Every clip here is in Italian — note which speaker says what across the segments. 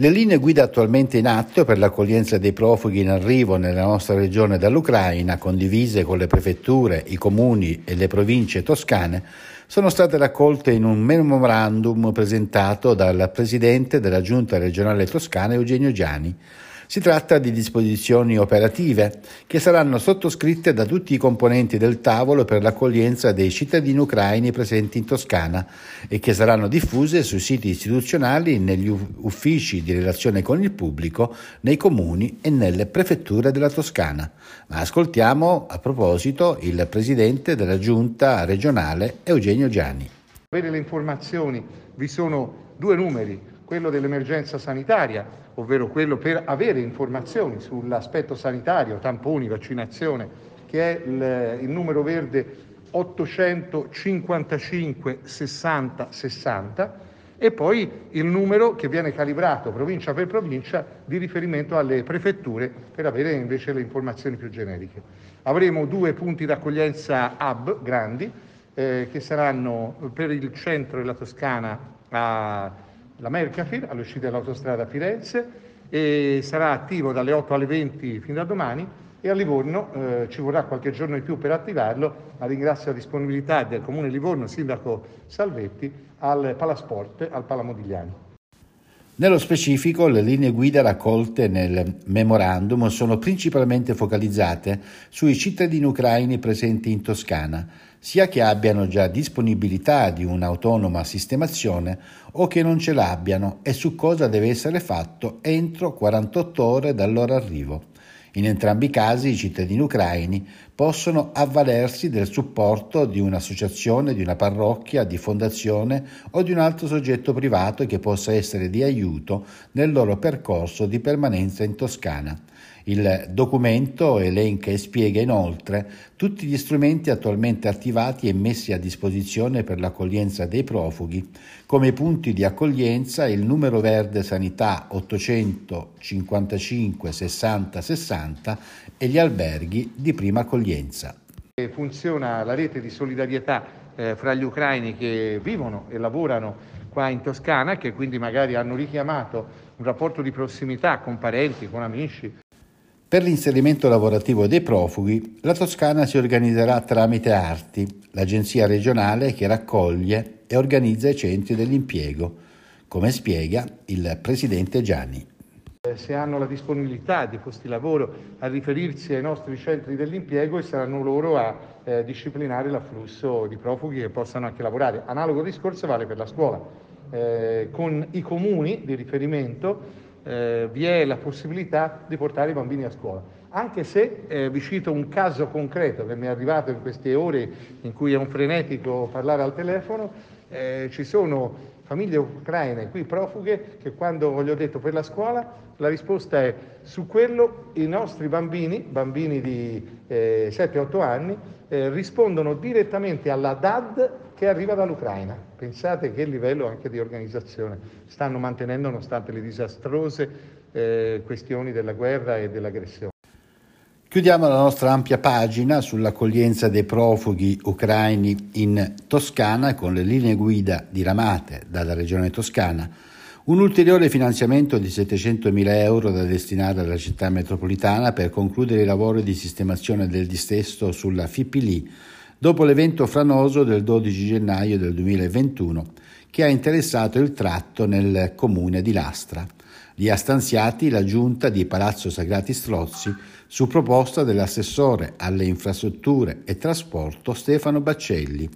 Speaker 1: Le linee guida attualmente in atto per l'accoglienza dei profughi in arrivo nella nostra regione dall'Ucraina, condivise con le prefetture, i comuni e le province toscane, sono state raccolte in un memorandum presentato dal presidente della Giunta regionale toscana Eugenio Giani. Si tratta di disposizioni operative che saranno sottoscritte da tutti i componenti del tavolo per l'accoglienza dei cittadini ucraini presenti in Toscana e che saranno diffuse sui siti istituzionali, negli uffici di relazione con il pubblico, nei comuni e nelle prefetture della Toscana. Ma ascoltiamo a proposito il presidente della giunta regionale Eugenio Gianni.
Speaker 2: Avere le informazioni, vi sono due numeri, quello dell'emergenza sanitaria ovvero quello per avere informazioni sull'aspetto sanitario, tamponi, vaccinazione, che è il, il numero verde 855 60 60 e poi il numero che viene calibrato provincia per provincia di riferimento alle prefetture per avere invece le informazioni più generiche. Avremo due punti d'accoglienza hub grandi eh, che saranno per il centro della Toscana a la Mercafil all'uscita dell'autostrada Firenze e sarà attivo dalle 8 alle 20 fino a domani e a Livorno eh, ci vorrà qualche giorno in più per attivarlo, ma ringrazio la disponibilità del Comune Livorno, sindaco Salvetti, al Palasport, al Palamodigliani.
Speaker 1: Nello specifico, le linee guida raccolte nel memorandum sono principalmente focalizzate sui cittadini ucraini presenti in Toscana, sia che abbiano già disponibilità di un'autonoma sistemazione o che non ce l'abbiano e su cosa deve essere fatto entro 48 ore dal loro arrivo. In entrambi i casi i cittadini ucraini possono avvalersi del supporto di un'associazione, di una parrocchia, di fondazione o di un altro soggetto privato che possa essere di aiuto nel loro percorso di permanenza in Toscana. Il documento elenca e spiega inoltre tutti gli strumenti attualmente attivati e messi a disposizione per l'accoglienza dei profughi, come i punti di accoglienza, il numero verde sanità 855 60 60 e gli alberghi di prima accoglienza.
Speaker 2: Funziona la rete di solidarietà eh, fra gli ucraini che vivono e lavorano qua in Toscana, che quindi magari hanno richiamato un rapporto di prossimità con parenti, con amici.
Speaker 1: Per l'inserimento lavorativo dei profughi, la Toscana si organizzerà tramite Arti, l'agenzia regionale che raccoglie e organizza i centri dell'impiego, come spiega il presidente Gianni.
Speaker 2: Eh, se hanno la disponibilità di posti lavoro a riferirsi ai nostri centri dell'impiego e saranno loro a eh, disciplinare l'afflusso di profughi che possano anche lavorare. Analogo discorso vale per la scuola. Eh, con i comuni di riferimento eh, vi è la possibilità di portare i bambini a scuola. Anche se eh, vi cito un caso concreto che mi è arrivato in queste ore in cui è un frenetico parlare al telefono, eh, ci sono famiglie ucraine qui profughe che quando gli ho detto per la scuola la risposta è su quello i nostri bambini, bambini di eh, 7-8 anni, eh, rispondono direttamente alla DAD che arriva dall'Ucraina. Pensate che livello anche di organizzazione stanno mantenendo nonostante le disastrose eh, questioni della guerra e dell'aggressione.
Speaker 1: Chiudiamo la nostra ampia pagina sull'accoglienza dei profughi ucraini in Toscana con le linee guida diramate dalla Regione Toscana. Un ulteriore finanziamento di 700.000 euro da destinare alla città metropolitana per concludere i lavori di sistemazione del distesto sulla FIPLI dopo l'evento franoso del 12 gennaio del 2021 che ha interessato il tratto nel comune di Lastra. Li ha stanziati la giunta di Palazzo Sagrati Strozzi su proposta dell'assessore alle infrastrutture e trasporto Stefano Baccelli.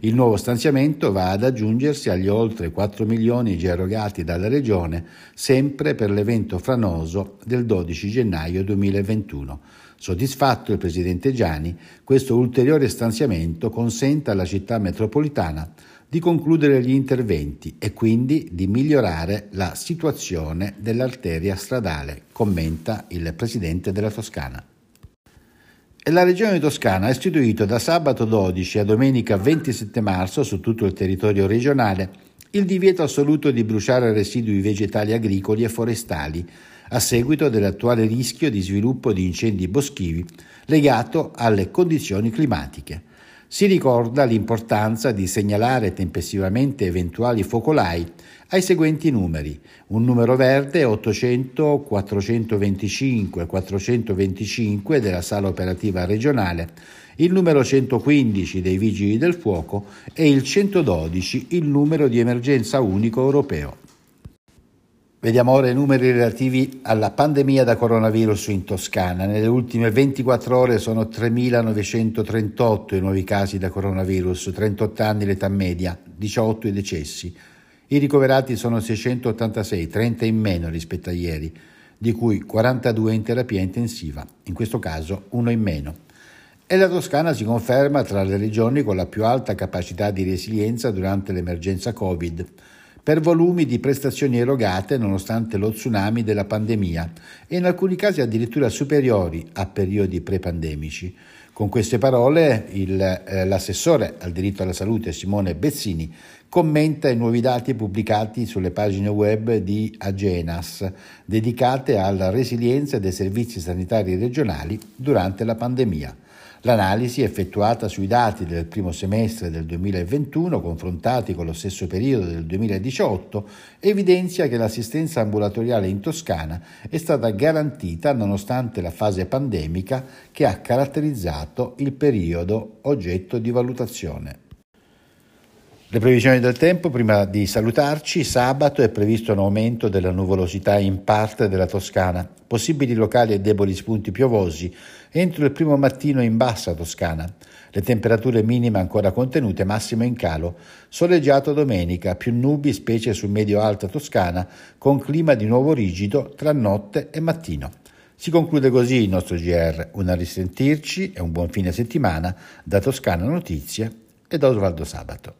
Speaker 1: Il nuovo stanziamento va ad aggiungersi agli oltre 4 milioni già erogati dalla Regione sempre per l'evento franoso del 12 gennaio 2021. Soddisfatto il Presidente Gianni, questo ulteriore stanziamento consente alla città metropolitana di concludere gli interventi e quindi di migliorare la situazione dell'arteria stradale, commenta il Presidente della Toscana. La Regione Toscana ha istituito da sabato 12 a domenica 27 marzo su tutto il territorio regionale il divieto assoluto di bruciare residui vegetali agricoli e forestali a seguito dell'attuale rischio di sviluppo di incendi boschivi legato alle condizioni climatiche. Si ricorda l'importanza di segnalare tempestivamente eventuali focolai ai seguenti numeri. Un numero verde 800 425 425 della sala operativa regionale, il numero 115 dei vigili del fuoco e il 112 il numero di emergenza unico europeo. Vediamo ora i numeri relativi alla pandemia da coronavirus in Toscana. Nelle ultime 24 ore sono 3.938 i nuovi casi da coronavirus, 38 anni l'età media, 18 i decessi. I ricoverati sono 686, 30 in meno rispetto a ieri, di cui 42 in terapia intensiva, in questo caso uno in meno. E la Toscana si conferma tra le regioni con la più alta capacità di resilienza durante l'emergenza Covid, per volumi di prestazioni erogate nonostante lo tsunami della pandemia e in alcuni casi addirittura superiori a periodi pre-pandemici. Con queste parole il, eh, l'assessore al diritto alla salute Simone Bezzini commenta i nuovi dati pubblicati sulle pagine web di Agenas dedicate alla resilienza dei servizi sanitari regionali durante la pandemia. L'analisi effettuata sui dati del primo semestre del 2021 confrontati con lo stesso periodo del 2018 evidenzia che l'assistenza ambulatoriale in Toscana è stata garantita nonostante la fase pandemica che ha caratterizzato il periodo oggetto di valutazione. Le previsioni del tempo, prima di salutarci, sabato è previsto un aumento della nuvolosità in parte della Toscana, possibili locali e deboli spunti piovosi entro il primo mattino in bassa Toscana. Le temperature minime ancora contenute, massimo in calo. Soleggiato domenica, più nubi specie sul medio-alta Toscana, con clima di nuovo rigido tra notte e mattino. Si conclude così il nostro GR. Un risentirci e un buon fine settimana da Toscana Notizie e da Osvaldo Sabato.